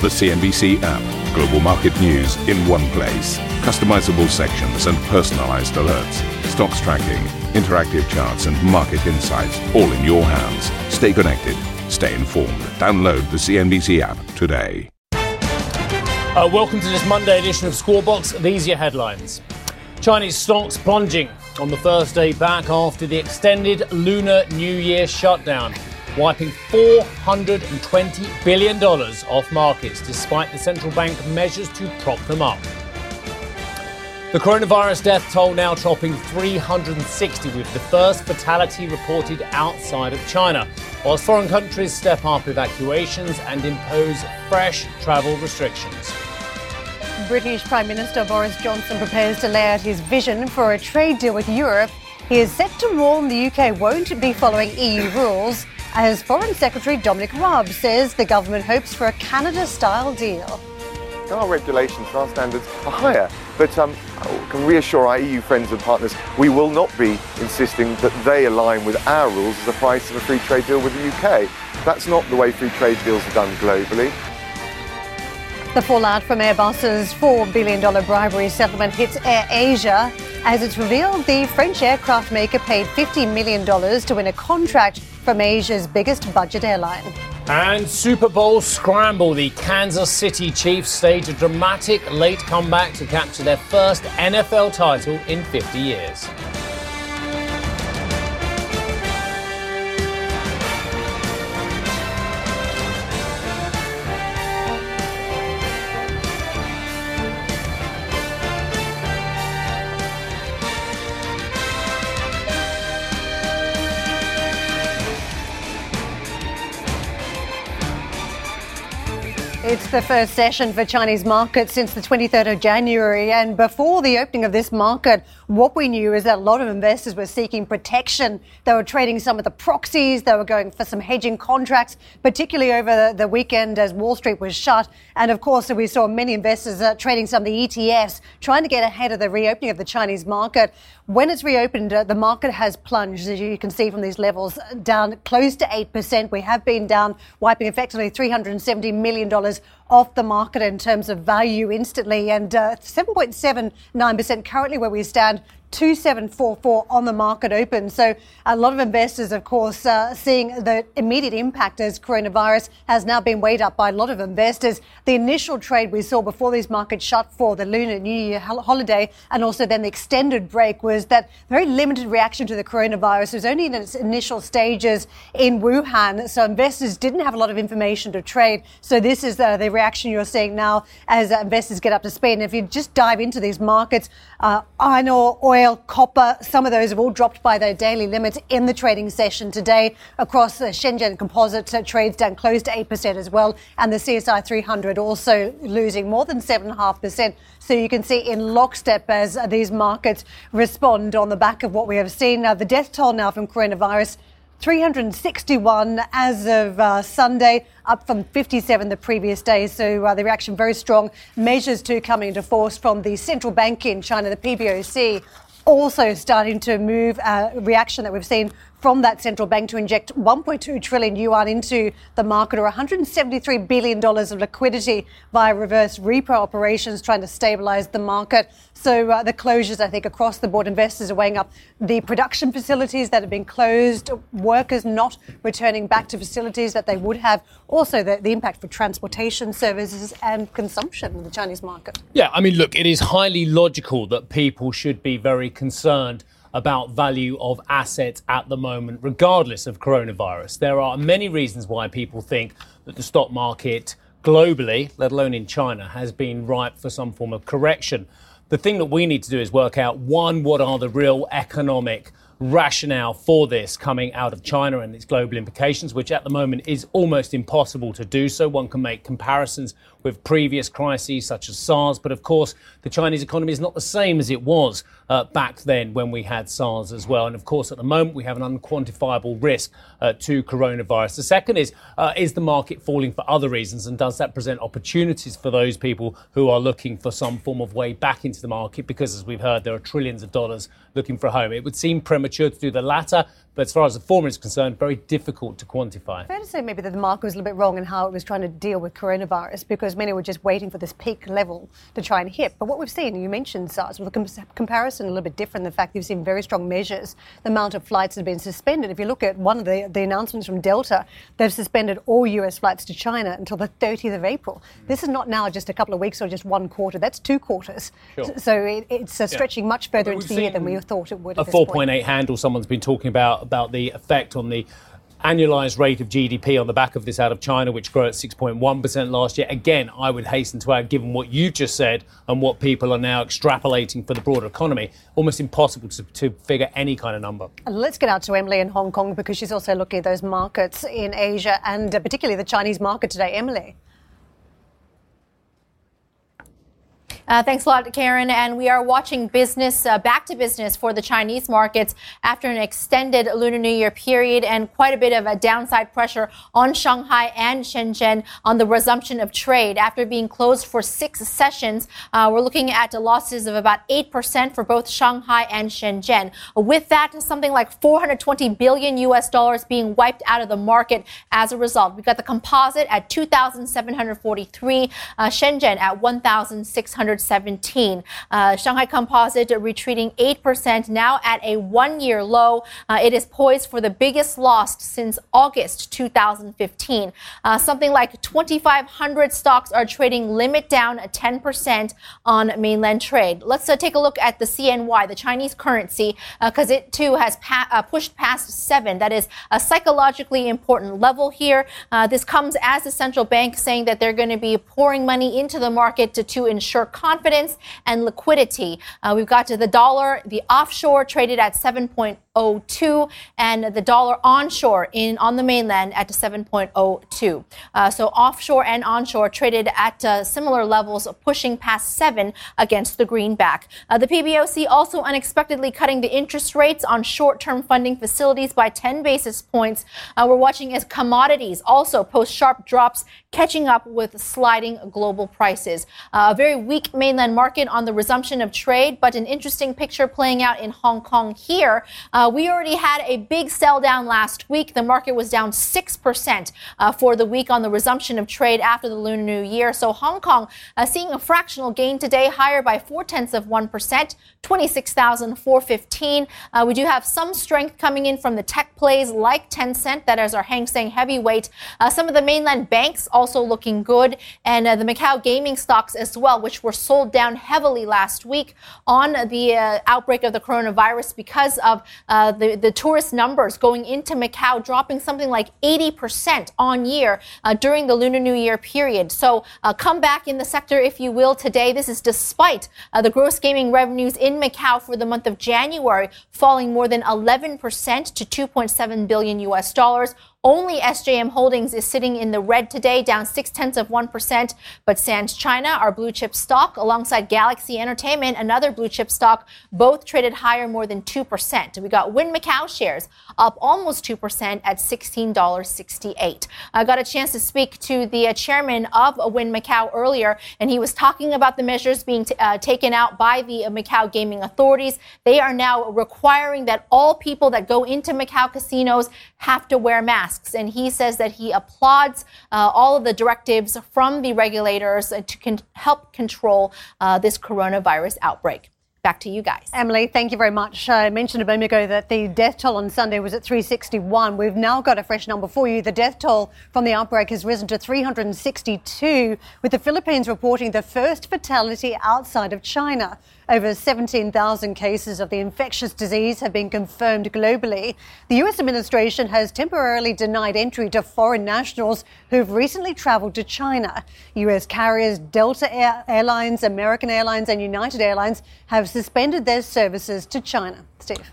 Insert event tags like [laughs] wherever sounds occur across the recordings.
The CNBC app. Global market news in one place. Customizable sections and personalized alerts. Stocks tracking, interactive charts, and market insights all in your hands. Stay connected. Stay informed. Download the CNBC app today. Uh, welcome to this Monday edition of Squawk These are your headlines. Chinese stocks plunging on the first day back after the extended Lunar New Year shutdown wiping $420 billion off markets despite the central bank measures to prop them up. The coronavirus death toll now topping 360, with the first fatality reported outside of China, whilst foreign countries step up evacuations and impose fresh travel restrictions. British Prime Minister Boris Johnson prepares to lay out his vision for a trade deal with Europe. He is set to warn the UK won't be following EU rules as Foreign Secretary Dominic Raab says the government hopes for a Canada style deal. Our regulations and our standards are higher, but um, I can reassure our EU friends and partners we will not be insisting that they align with our rules as the price of a free trade deal with the UK. That's not the way free trade deals are done globally. The fallout from Airbus's $4 billion bribery settlement hits Air Asia as it's revealed the French aircraft maker paid $50 million to win a contract from Asia's biggest budget airline. And Super Bowl scramble. The Kansas City Chiefs stage a dramatic late comeback to capture their first NFL title in 50 years. It's the first session for Chinese markets since the 23rd of January. And before the opening of this market, what we knew is that a lot of investors were seeking protection. They were trading some of the proxies. They were going for some hedging contracts, particularly over the weekend as Wall Street was shut. And of course, we saw many investors uh, trading some of the ETFs, trying to get ahead of the reopening of the Chinese market. When it's reopened, uh, the market has plunged, as you can see from these levels, down close to 8%. We have been down, wiping effectively $370 million off the market in terms of value instantly and uh, 7.79% currently where we stand understand 2744 on the market open. So a lot of investors, of course, uh, seeing the immediate impact as coronavirus has now been weighed up by a lot of investors. The initial trade we saw before these markets shut for the Lunar New Year holiday and also then the extended break was that very limited reaction to the coronavirus. It was only in its initial stages in Wuhan. So investors didn't have a lot of information to trade. So this is the, the reaction you're seeing now as uh, investors get up to speed. And if you just dive into these markets, uh, iron ore, oil, oil, copper, some of those have all dropped by their daily limits in the trading session today. Across the Shenzhen Composite uh, trades down close to 8% as well. And the CSI 300 also losing more than 7.5%. So you can see in lockstep as these markets respond on the back of what we have seen. Now, the death toll now from coronavirus 361 as of uh, Sunday, up from 57 the previous day. So uh, the reaction very strong. Measures too coming into force from the central bank in China, the PBOC, also starting to move. Uh, reaction that we've seen from that central bank to inject 1.2 trillion yuan into the market or 173 billion dollars of liquidity via reverse repo operations trying to stabilize the market. So uh, the closures i think across the board investors are weighing up the production facilities that have been closed workers not returning back to facilities that they would have also the, the impact for transportation services and consumption in the chinese market. Yeah i mean look it is highly logical that people should be very concerned about value of assets at the moment, regardless of coronavirus. There are many reasons why people think that the stock market globally, let alone in China, has been ripe for some form of correction. The thing that we need to do is work out one, what are the real economic rationale for this coming out of China and its global implications, which at the moment is almost impossible to do so. One can make comparisons with previous crises such as SARS, but of course, the Chinese economy is not the same as it was uh, back then when we had SARS as well. And of course, at the moment, we have an unquantifiable risk uh, to coronavirus. The second is uh, is the market falling for other reasons, and does that present opportunities for those people who are looking for some form of way back into the market? Because as we've heard, there are trillions of dollars looking for a home. It would seem premature to do the latter But as far as the former is concerned, very difficult to quantify. Fair to say maybe that the market was a little bit wrong in how it was trying to deal with coronavirus because many were just waiting for this peak level to try and hit. But what we've seen, you mentioned SARS, with a comparison a little bit different. The fact you've seen very strong measures, the amount of flights that have been suspended. If you look at one of the, the announcements from Delta, they've suspended all US flights to China until the 30th of April. This is not now just a couple of weeks or just one quarter. That's two quarters. Sure. So it, it's uh, stretching yeah. much further into the year than we thought it would. A 4.8 handle. Someone's been talking about about the effect on the annualized rate of GDP on the back of this out of China, which grew at 6.1% last year. Again, I would hasten to add, given what you've just said and what people are now extrapolating for the broader economy, almost impossible to, to figure any kind of number. Let's get out to Emily in Hong Kong because she's also looking at those markets in Asia and uh, particularly the Chinese market today. Emily. Uh, thanks a lot, Karen. And we are watching business uh, back to business for the Chinese markets after an extended Lunar New Year period and quite a bit of a downside pressure on Shanghai and Shenzhen on the resumption of trade. After being closed for six sessions, uh, we're looking at losses of about 8% for both Shanghai and Shenzhen. With that, something like 420 billion US dollars being wiped out of the market as a result. We've got the composite at 2,743, uh, Shenzhen at 1,600. 117. Uh, Shanghai Composite retreating 8%, now at a one year low. Uh, it is poised for the biggest loss since August 2015. Uh, something like 2,500 stocks are trading limit down 10% on mainland trade. Let's uh, take a look at the CNY, the Chinese currency, because uh, it too has pa- uh, pushed past seven. That is a psychologically important level here. this comes as the central bank saying that they're going to be pouring money into the market to, to ensure confidence and liquidity. Uh, we've got to the dollar, the offshore traded at 7.02, and the dollar onshore in on the mainland at 7.02. Uh, so offshore and onshore traded at uh, similar levels, pushing past seven against the greenback. Uh, the PBOC also unexpectedly cutting the interest rates on short-term funding facilities by 10 basis points. Uh, we're watching as commodities also post sharp drops, catching up with sliding global prices. Uh, a very weak mainland market on the resumption of trade, but an interesting picture playing out in Hong Kong here. Uh, we already had a big sell down last week. The market was down 6% uh, for the week on the resumption of trade after the Lunar New Year. So Hong Kong uh, seeing a fractional gain today, higher by four tenths of 1%, 26,415. Uh, we do have some strength coming in from the tech plays like Tencent, that is our Hang Seng heavyweight. Uh, some of the mainland banks also looking good, and uh, the Macau gaming stocks as well, which were sold down heavily last week on the uh, outbreak of the coronavirus because of uh, the, the tourist numbers going into Macau dropping something like 80% on year uh, during the Lunar New Year period. So uh, come back in the sector, if you will, today. This is despite uh, the gross gaming revenues in Macau for the month of January falling more than 11% to 2.7 billion US dollars. Only SJM Holdings is sitting in the red today, down six tenths of 1%. But Sands China, our blue chip stock, alongside Galaxy Entertainment, another blue chip stock, both traded higher more than 2%. We got Wynn Macau shares up almost 2% at $16.68. I got a chance to speak to the uh, chairman of Wynn Macau earlier, and he was talking about the measures being t- uh, taken out by the Macau gaming authorities. They are now requiring that all people that go into Macau casinos have to wear masks. And he says that he applauds uh, all of the directives from the regulators to con- help control uh, this coronavirus outbreak. Back to you guys. Emily, thank you very much. I mentioned a moment ago that the death toll on Sunday was at 361. We've now got a fresh number for you. The death toll from the outbreak has risen to 362, with the Philippines reporting the first fatality outside of China. Over 17,000 cases of the infectious disease have been confirmed globally. The U.S. administration has temporarily denied entry to foreign nationals who've recently traveled to China. U.S. carriers Delta Air Airlines, American Airlines, and United Airlines have suspended their services to China. Steve.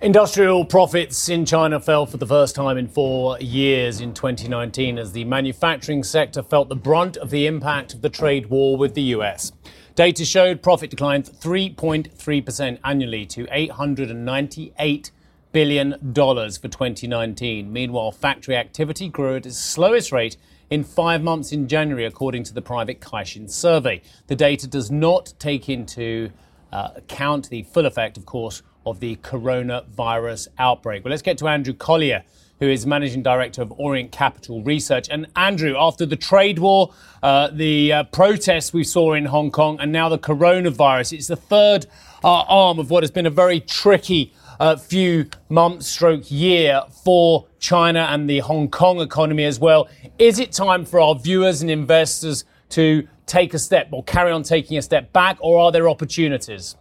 Industrial profits in China fell for the first time in four years in 2019 as the manufacturing sector felt the brunt of the impact of the trade war with the US. Data showed profit declined 3.3% annually to $898 billion for 2019. Meanwhile, factory activity grew at its slowest rate in five months in January, according to the private Caixin survey. The data does not take into uh, account the full effect, of course, of the coronavirus outbreak. Well, let's get to Andrew Collier who is managing director of Orient Capital Research. And Andrew, after the trade war, uh, the uh, protests we saw in Hong Kong, and now the coronavirus, it's the third uh, arm of what has been a very tricky uh, few months, stroke year for China and the Hong Kong economy as well. Is it time for our viewers and investors to take a step or carry on taking a step back, or are there opportunities?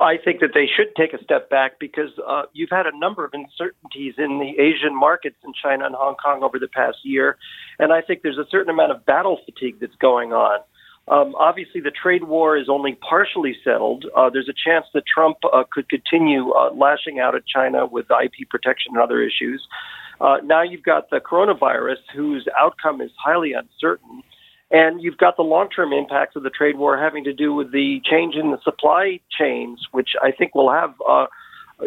I think that they should take a step back because uh, you've had a number of uncertainties in the Asian markets in China and Hong Kong over the past year. And I think there's a certain amount of battle fatigue that's going on. Um, obviously, the trade war is only partially settled. Uh, there's a chance that Trump uh, could continue uh, lashing out at China with IP protection and other issues. Uh, now you've got the coronavirus, whose outcome is highly uncertain. And you've got the long term impacts of the trade war having to do with the change in the supply chains, which I think will have uh,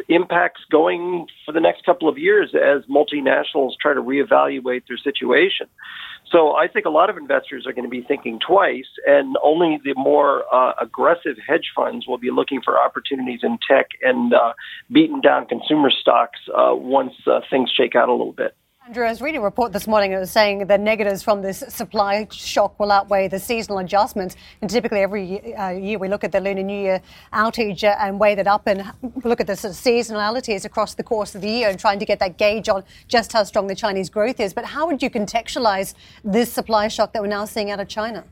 impacts going for the next couple of years as multinationals try to reevaluate their situation. So I think a lot of investors are going to be thinking twice, and only the more uh, aggressive hedge funds will be looking for opportunities in tech and uh, beaten down consumer stocks uh, once uh, things shake out a little bit. Andrew, I was reading a report this morning. It was saying the negatives from this supply shock will outweigh the seasonal adjustments. And typically, every uh, year we look at the Lunar New Year outage uh, and weigh that up and look at the sort of seasonalities across the course of the year and trying to get that gauge on just how strong the Chinese growth is. But how would you contextualize this supply shock that we're now seeing out of China?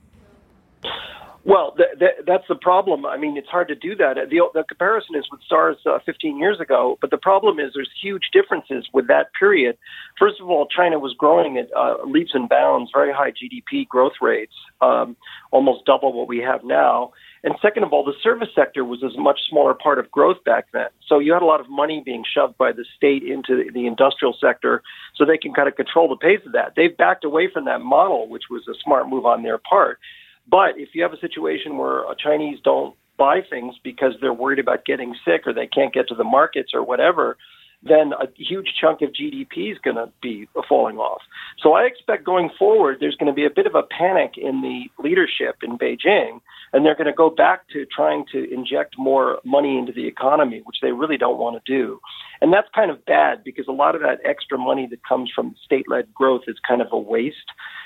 Well, th- th- that's the problem. I mean, it's hard to do that. The, the comparison is with SARS uh, 15 years ago, but the problem is there's huge differences with that period. First of all, China was growing at uh, leaps and bounds, very high GDP growth rates, um, almost double what we have now. And second of all, the service sector was a much smaller part of growth back then. So you had a lot of money being shoved by the state into the industrial sector so they can kind of control the pace of that. They've backed away from that model, which was a smart move on their part. But if you have a situation where a Chinese don't buy things because they're worried about getting sick or they can't get to the markets or whatever, then a huge chunk of GDP is going to be falling off. So I expect going forward, there's going to be a bit of a panic in the leadership in Beijing, and they're going to go back to trying to inject more money into the economy, which they really don't want to do. And that's kind of bad because a lot of that extra money that comes from state led growth is kind of a waste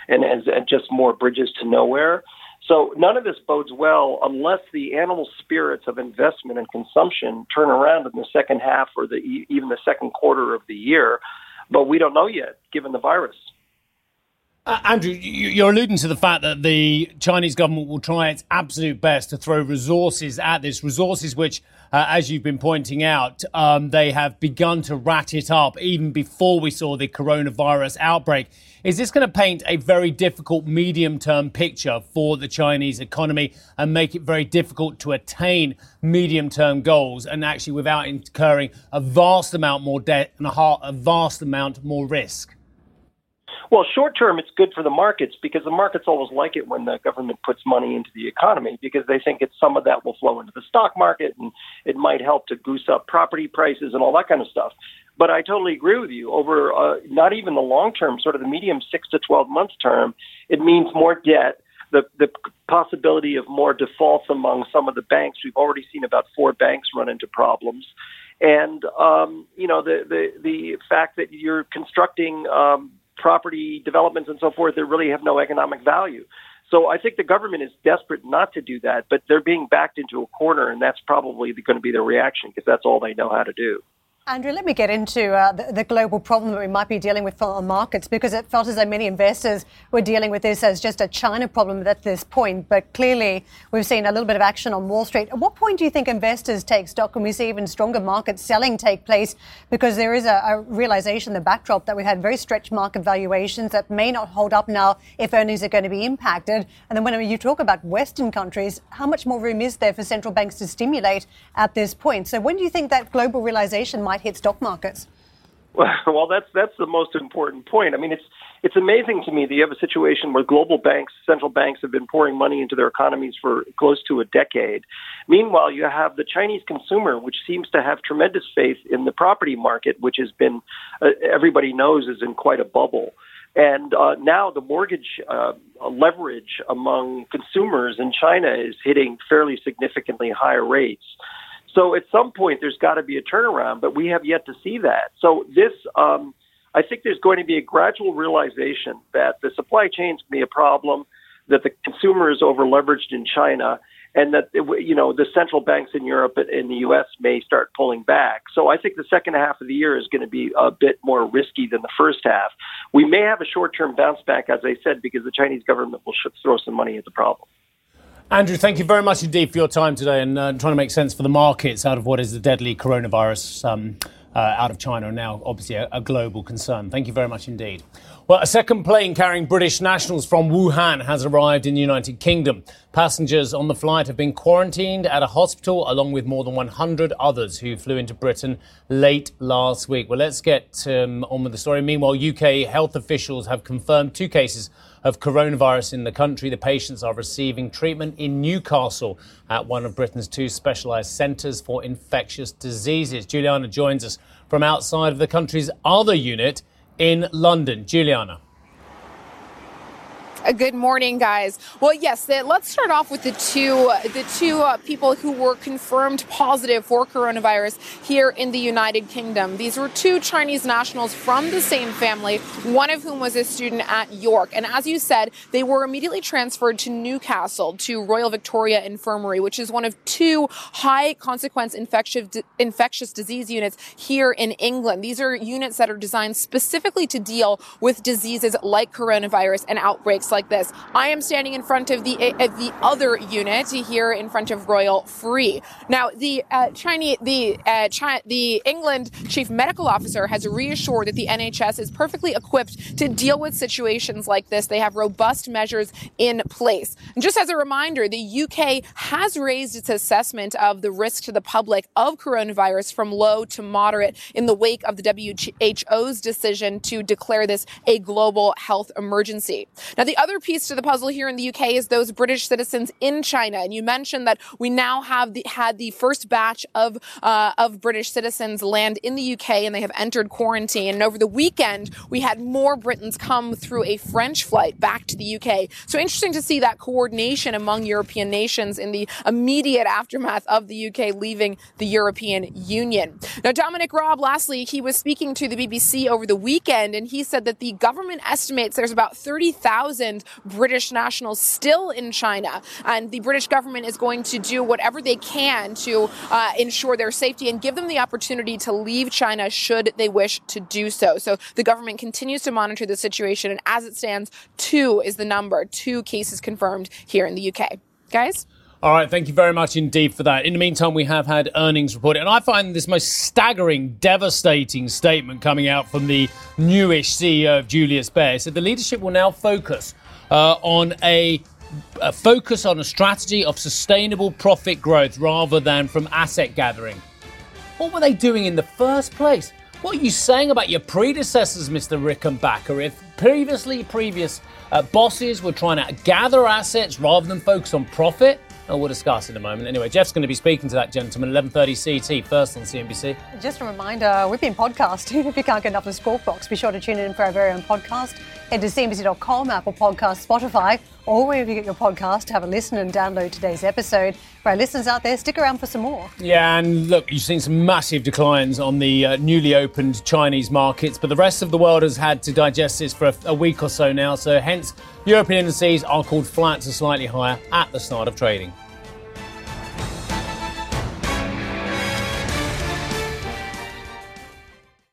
and, and just more bridges to nowhere. So none of this bodes well unless the animal spirits of investment and consumption turn around in the second half or the, even the second quarter of the year. But we don't know yet, given the virus. Uh, Andrew, you're alluding to the fact that the Chinese government will try its absolute best to throw resources at this, resources which, uh, as you've been pointing out, um, they have begun to rat it up even before we saw the coronavirus outbreak. Is this going to paint a very difficult medium term picture for the Chinese economy and make it very difficult to attain medium term goals and actually without incurring a vast amount more debt and a vast amount more risk? Well, short term, it's good for the markets because the markets always like it when the government puts money into the economy because they think it's some of that will flow into the stock market and it might help to goose up property prices and all that kind of stuff. But I totally agree with you. Over uh, not even the long term, sort of the medium six to 12 months term, it means more debt. The, the possibility of more defaults among some of the banks. We've already seen about four banks run into problems and um, you know the the the fact that you're constructing um, property developments and so forth that really have no economic value. So I think the government is desperate not to do that, but they're being backed into a corner, and that's probably going to be their reaction because that's all they know how to do. Andrew, let me get into uh, the, the, global problem that we might be dealing with on markets because it felt as though many investors were dealing with this as just a China problem at this point. But clearly, we've seen a little bit of action on Wall Street. At what point do you think investors take stock and we see even stronger market selling take place? Because there is a, a realization, the backdrop, that we've had very stretched market valuations that may not hold up now if earnings are going to be impacted. And then when you talk about Western countries, how much more room is there for central banks to stimulate at this point? So when do you think that global realization might might hit stock markets? [laughs] Well, that's that's the most important point. I mean, it's it's amazing to me that you have a situation where global banks, central banks, have been pouring money into their economies for close to a decade. Meanwhile, you have the Chinese consumer, which seems to have tremendous faith in the property market, which has been uh, everybody knows is in quite a bubble. And uh, now the mortgage uh, leverage among consumers in China is hitting fairly significantly higher rates. So at some point, there's got to be a turnaround, but we have yet to see that. So this, um, I think there's going to be a gradual realization that the supply chains to be a problem, that the consumer is over leveraged in China, and that you know the central banks in Europe and in the U.S. may start pulling back. So I think the second half of the year is going to be a bit more risky than the first half. We may have a short-term bounce back, as I said, because the Chinese government will throw some money at the problem. Andrew, thank you very much indeed for your time today and uh, trying to make sense for the markets out of what is the deadly coronavirus um, uh, out of China, and now obviously a, a global concern. Thank you very much indeed. Well, a second plane carrying British nationals from Wuhan has arrived in the United Kingdom. Passengers on the flight have been quarantined at a hospital along with more than 100 others who flew into Britain late last week. Well, let's get um, on with the story. Meanwhile, UK health officials have confirmed two cases of coronavirus in the country. The patients are receiving treatment in Newcastle at one of Britain's two specialised centres for infectious diseases. Juliana joins us from outside of the country's other unit in London. Juliana. Good morning, guys. Well, yes, let's start off with the two the two uh, people who were confirmed positive for coronavirus here in the United Kingdom. These were two Chinese nationals from the same family, one of whom was a student at York. And as you said, they were immediately transferred to Newcastle to Royal Victoria Infirmary, which is one of two high consequence infectious infectious disease units here in England. These are units that are designed specifically to deal with diseases like coronavirus and outbreaks like this. I am standing in front of the uh, the other unit here in front of Royal Free. Now, the uh, Chinese, the uh, China, the England chief medical officer has reassured that the NHS is perfectly equipped to deal with situations like this. They have robust measures in place. And just as a reminder, the UK has raised its assessment of the risk to the public of coronavirus from low to moderate in the wake of the WHO's decision to declare this a global health emergency. Now, the other piece to the puzzle here in the UK is those British citizens in China. And you mentioned that we now have the, had the first batch of, uh, of British citizens land in the UK and they have entered quarantine. And over the weekend, we had more Britons come through a French flight back to the UK. So interesting to see that coordination among European nations in the immediate aftermath of the UK leaving the European Union. Now, Dominic Raab, lastly, he was speaking to the BBC over the weekend and he said that the government estimates there's about 30,000 British nationals still in China. And the British government is going to do whatever they can to uh, ensure their safety and give them the opportunity to leave China should they wish to do so. So the government continues to monitor the situation. And as it stands, two is the number, two cases confirmed here in the UK. Guys? All right, thank you very much indeed for that. In the meantime, we have had earnings reported, and I find this most staggering, devastating statement coming out from the newish CEO of Julius Baer. said the leadership will now focus uh, on a, a focus on a strategy of sustainable profit growth rather than from asset gathering. What were they doing in the first place? What are you saying about your predecessors, Mr. Rickenbacher? If previously previous uh, bosses were trying to gather assets rather than focus on profit, Oh, we'll discuss in a moment. Anyway, Jeff's going to be speaking to that gentleman 11:30 CT first on CNBC. Just a reminder, we've been podcasting. [laughs] If you can't get enough of Squawk Box, be sure to tune in for our very own podcast. Head to CNBC.com, Apple Podcast, Spotify, or wherever you get your podcast to have a listen and download today's episode. For our listeners out there, stick around for some more. Yeah, and look, you've seen some massive declines on the uh, newly opened Chinese markets, but the rest of the world has had to digest this for a, a week or so now. So, hence, European indices are called flat to slightly higher at the start of trading.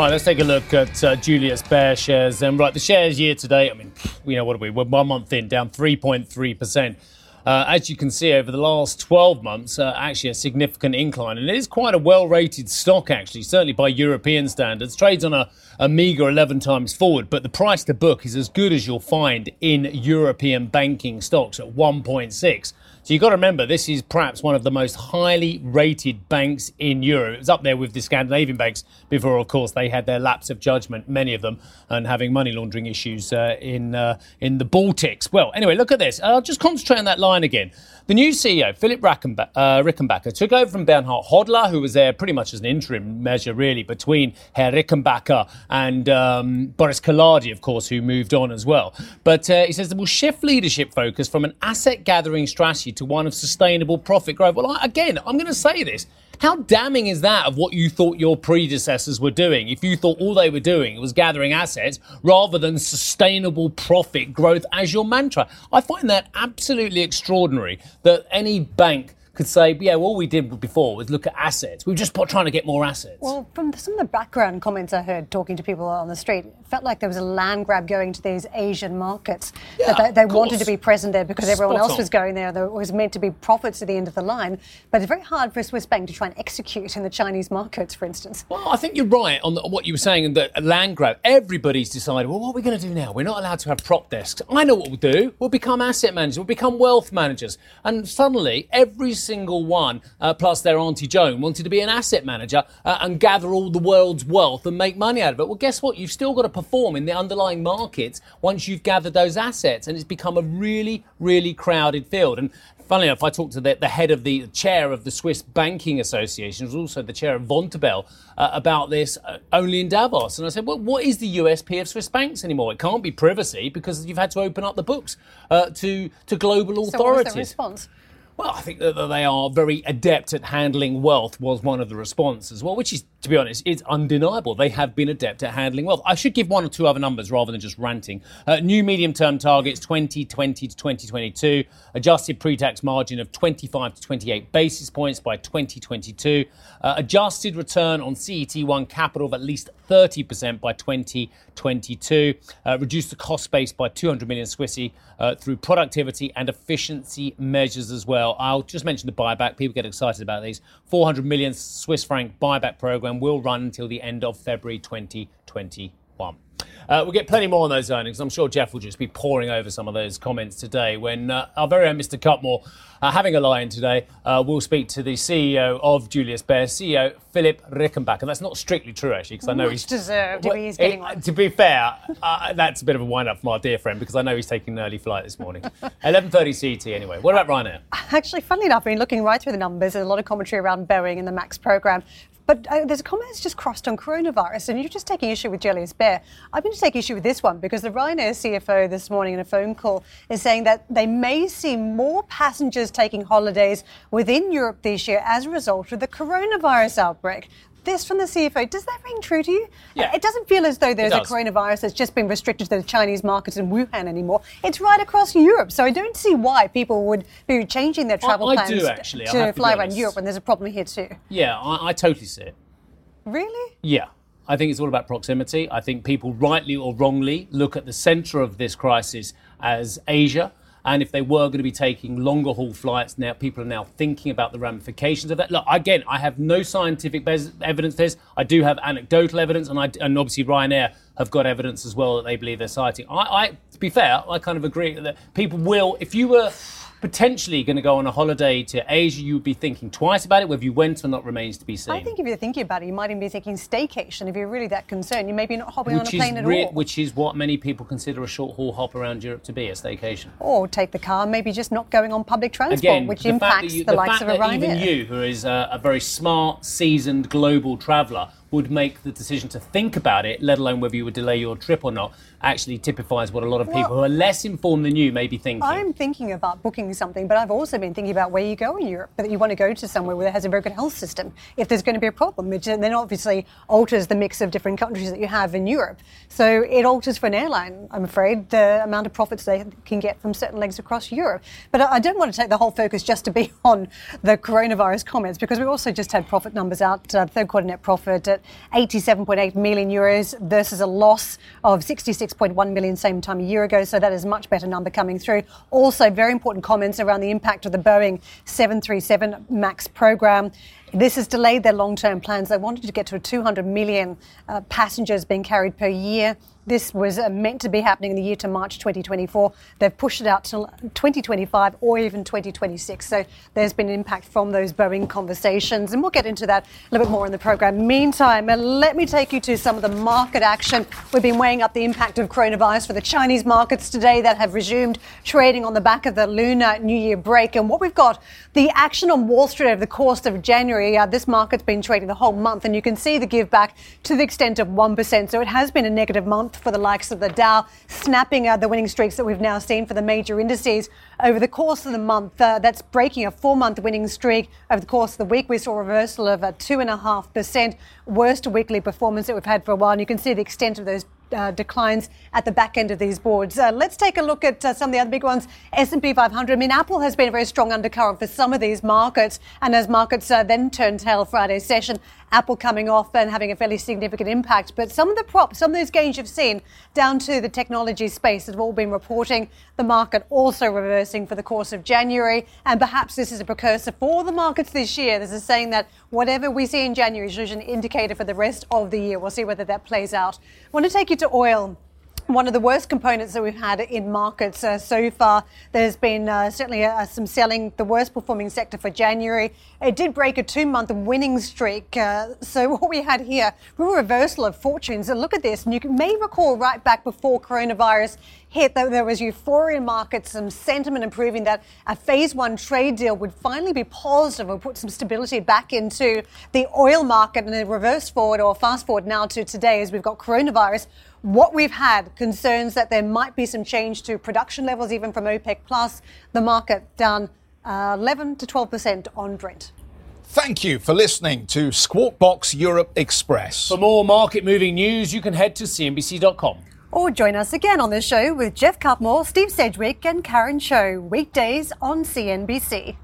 Right, let's take a look at uh, Julius Baer shares. And right, the shares year to date, I mean, you know, what are we? We're one month in, down 3.3%. uh, as you can see over the last 12 months, uh, actually a significant incline. And it is quite a well rated stock, actually, certainly by European standards. Trades on a, a meager 11 times forward, but the price to book is as good as you'll find in European banking stocks at 1.6. So you've got to remember, this is perhaps one of the most highly rated banks in Europe. It was up there with the Scandinavian banks before, of course, they had their lapse of judgment, many of them, and having money laundering issues uh, in uh, in the Baltics. Well, anyway, look at this. I'll just concentrate on that line again. The new CEO, Philip Rickenbacher, uh, Rickenbacher, took over from Bernhard Hodler, who was there pretty much as an interim measure, really, between Herr Rickenbacher and um, Boris Collardi, of course, who moved on as well. But uh, he says that will shift leadership focus from an asset gathering strategy to one of sustainable profit growth. Well, I, again, I'm going to say this. How damning is that of what you thought your predecessors were doing? If you thought all they were doing was gathering assets rather than sustainable profit growth as your mantra. I find that absolutely extraordinary that any bank could say, yeah, well, all we did before was look at assets. We were just trying to get more assets. Well, from some of the background comments I heard talking to people on the street, it felt like there was a land grab going to these Asian markets. Yeah, that they, they wanted to be present there because everyone Spot else on. was going there. There was meant to be profits at the end of the line. But it's very hard for a Swiss bank to try and execute in the Chinese markets, for instance. Well, I think you're right on the, what you were saying in the land grab. Everybody's decided, well, what are we going to do now? We're not allowed to have prop desks. I know what we'll do. We'll become asset managers. We'll become wealth managers. And suddenly, every single one, uh, plus their Auntie Joan, wanted to be an asset manager uh, and gather all the world's wealth and make money out of it. Well, guess what? You've still got to perform in the underlying markets once you've gathered those assets. And it's become a really, really crowded field. And Funnily enough, I talked to the, the head of the chair of the Swiss Banking Association, who's also the chair of Vontobel, uh, about this uh, only in Davos. And I said, well, what is the USP of Swiss banks anymore? It can't be privacy because you've had to open up the books uh, to, to global authorities. So what was the response? Well, I think that they are very adept at handling wealth was one of the responses. Well, which is, to be honest, it's undeniable. They have been adept at handling wealth. I should give one or two other numbers rather than just ranting. Uh, new medium-term targets 2020 to 2022. Adjusted pre-tax margin of 25 to 28 basis points by 2022. Uh, adjusted return on CET1 capital of at least 30% by 2022. Uh, reduce the cost base by 200 million Swissy uh, through productivity and efficiency measures as well. I'll just mention the buyback. People get excited about these. 400 million Swiss franc buyback program will run until the end of February 2021. Uh, we'll get plenty more on those earnings. I'm sure Jeff will just be pouring over some of those comments today when uh, our very own Mr. Cutmore, uh, having a lie-in today, uh, will speak to the CEO of Julius Baer, CEO Philip Rickenbacher. And that's not strictly true, actually, because I know Much he's deserved Well, he's getting it- To be fair, uh, that's a bit of a wind-up from our dear friend because I know he's taking an early flight this morning. [laughs] 11:30 CET anyway. What about Ryanair? Actually, funnily enough, I mean, looking right through the numbers, there's a lot of commentary around Boeing and the MAX program. But uh, there's a comment that's just crossed on coronavirus, and you're just taking issue with Julius Baer. I'm going to take issue with this one because the Ryanair CFO this morning in a phone call is saying that they may see more passengers taking holidays within Europe this year as a result of the coronavirus outbreak. This from the CFO, does that ring true to you? Yeah. It doesn't feel as though there's a coronavirus that's just been restricted to the Chinese markets in Wuhan anymore. It's right across Europe. So I don't see why people would be changing their travel I plans do, actually, to have to fly around. Europe when there's a problem here too. Yeah, I, I totally see it. Really? Yeah. I think it's all about proximity. I think people, rightly or wrongly, look at the centre of this crisis as Asia. And if they were going to be taking longer haul flights, now people are now thinking about the ramifications of that. Look, again, I have no scientific bes- evidence this. I do have anecdotal evidence, and, I, and obviously Ryanair have got evidence as well that they believe they're citing. I, I, to be fair, I kind of agree that people will, if you were potentially going to go on a holiday to Asia, you would be thinking twice about it. Whether you went or not remains to be seen. I think if you're thinking about it, you might even be thinking staycation. If you're really that concerned, you may be not hopping on a which plane at re- all. which is what many people consider a short haul hop around Europe to be a staycation. or take the car, maybe just not going on public transport, Again, which the impacts you, the, likes fact of a that even you, who is a, a very smart, seasoned global traveller, would make the decision to think about it, let alone whether you would delay your trip or not, actually typifies what a lot of people Well, who are less informed than you may be thinking. I'm thinking about booking something, but I've also been thinking about where you go in Europe, that you want to go to somewhere where it has a very good health system. If there's going to be a problem, which then obviously alters the mix of different countries that you have in Europe. So it alters for an airline, I'm afraid, the amount of profits they can get from certain legs across Europe. But I don't want to take the whole focus just to be [laughs] on the coronavirus comments because we also just had profit numbers out, uh, third quarter net profit at at 87.8 million euros versus a loss of 66.1 million same time a year ago. So that is a much better number coming through. Also, very important comments around the impact of the Boeing 737 MAX program. This has delayed their long term plans. They wanted to get to 200 million uh, passengers being carried per year. This was uh, meant to be happening in the year to March 2024. They've pushed it out to 2025 or even 2026. So there's been an impact from those Boeing conversations. And we'll get into that a little bit more in the program. Meantime, uh, let me take you to some of the market action. We've been weighing up the impact of coronavirus for the Chinese markets today that have resumed trading on the back of the Lunar New Year break. And what we've got, the action on Wall Street over the course of January, uh, this market's been trading the whole month. And you can see the give back to the extent of 1%. So it has been a negative month for the likes of the Dow, snapping uh, the winning streaks that we've now seen for the major indices over the course of the month. Uh, that's breaking a four month winning streak. Over the course of the week, we saw a reversal of a 2.5% worst weekly performance that we've had for a while. And you can see the extent of those uh, declines at the back end of these boards. Uh, let's take a look at uh, some of the other big ones. S&P 500. I mean, Apple has been a very strong undercurrent for some of these markets, and as markets uh, then turned tail Friday session, Apple coming off and having a fairly significant impact. But some of the props, some of those gains you've seen down to the technology space that have all been reporting. The market also reversing for the course of January. And perhaps this is a precursor for the markets this year. There's a saying that whatever we see in January is an indicator for the rest of the year. We'll see whether that plays out. I want to take you to oil one of the worst components that we've had in markets uh, so far. There's been uh, certainly uh, some selling, the worst performing sector for January. It did break a two month winning streak. Uh, so, [laughs] what we had here, a reversal of fortunes. And look at this. And you may recall right back before coronavirus hit that there was euphoria in markets, some sentiment improving that a phase one trade deal would finally be positive and put some stability back into the oil market. And a reverse forward or fast forward now to today as we've got coronavirus what we've had concerns that there might be some change to production levels, even from OPEC plus. The market down uh, 11 to 12 percent on Brent. Thank you for listening to Squawk Box Europe Express. For more market moving news, you can head to CNBC.com. Or join us again on the show with Jeff Cutmore, Steve Sedgwick, and Karen Tso, weekdays on CNBC.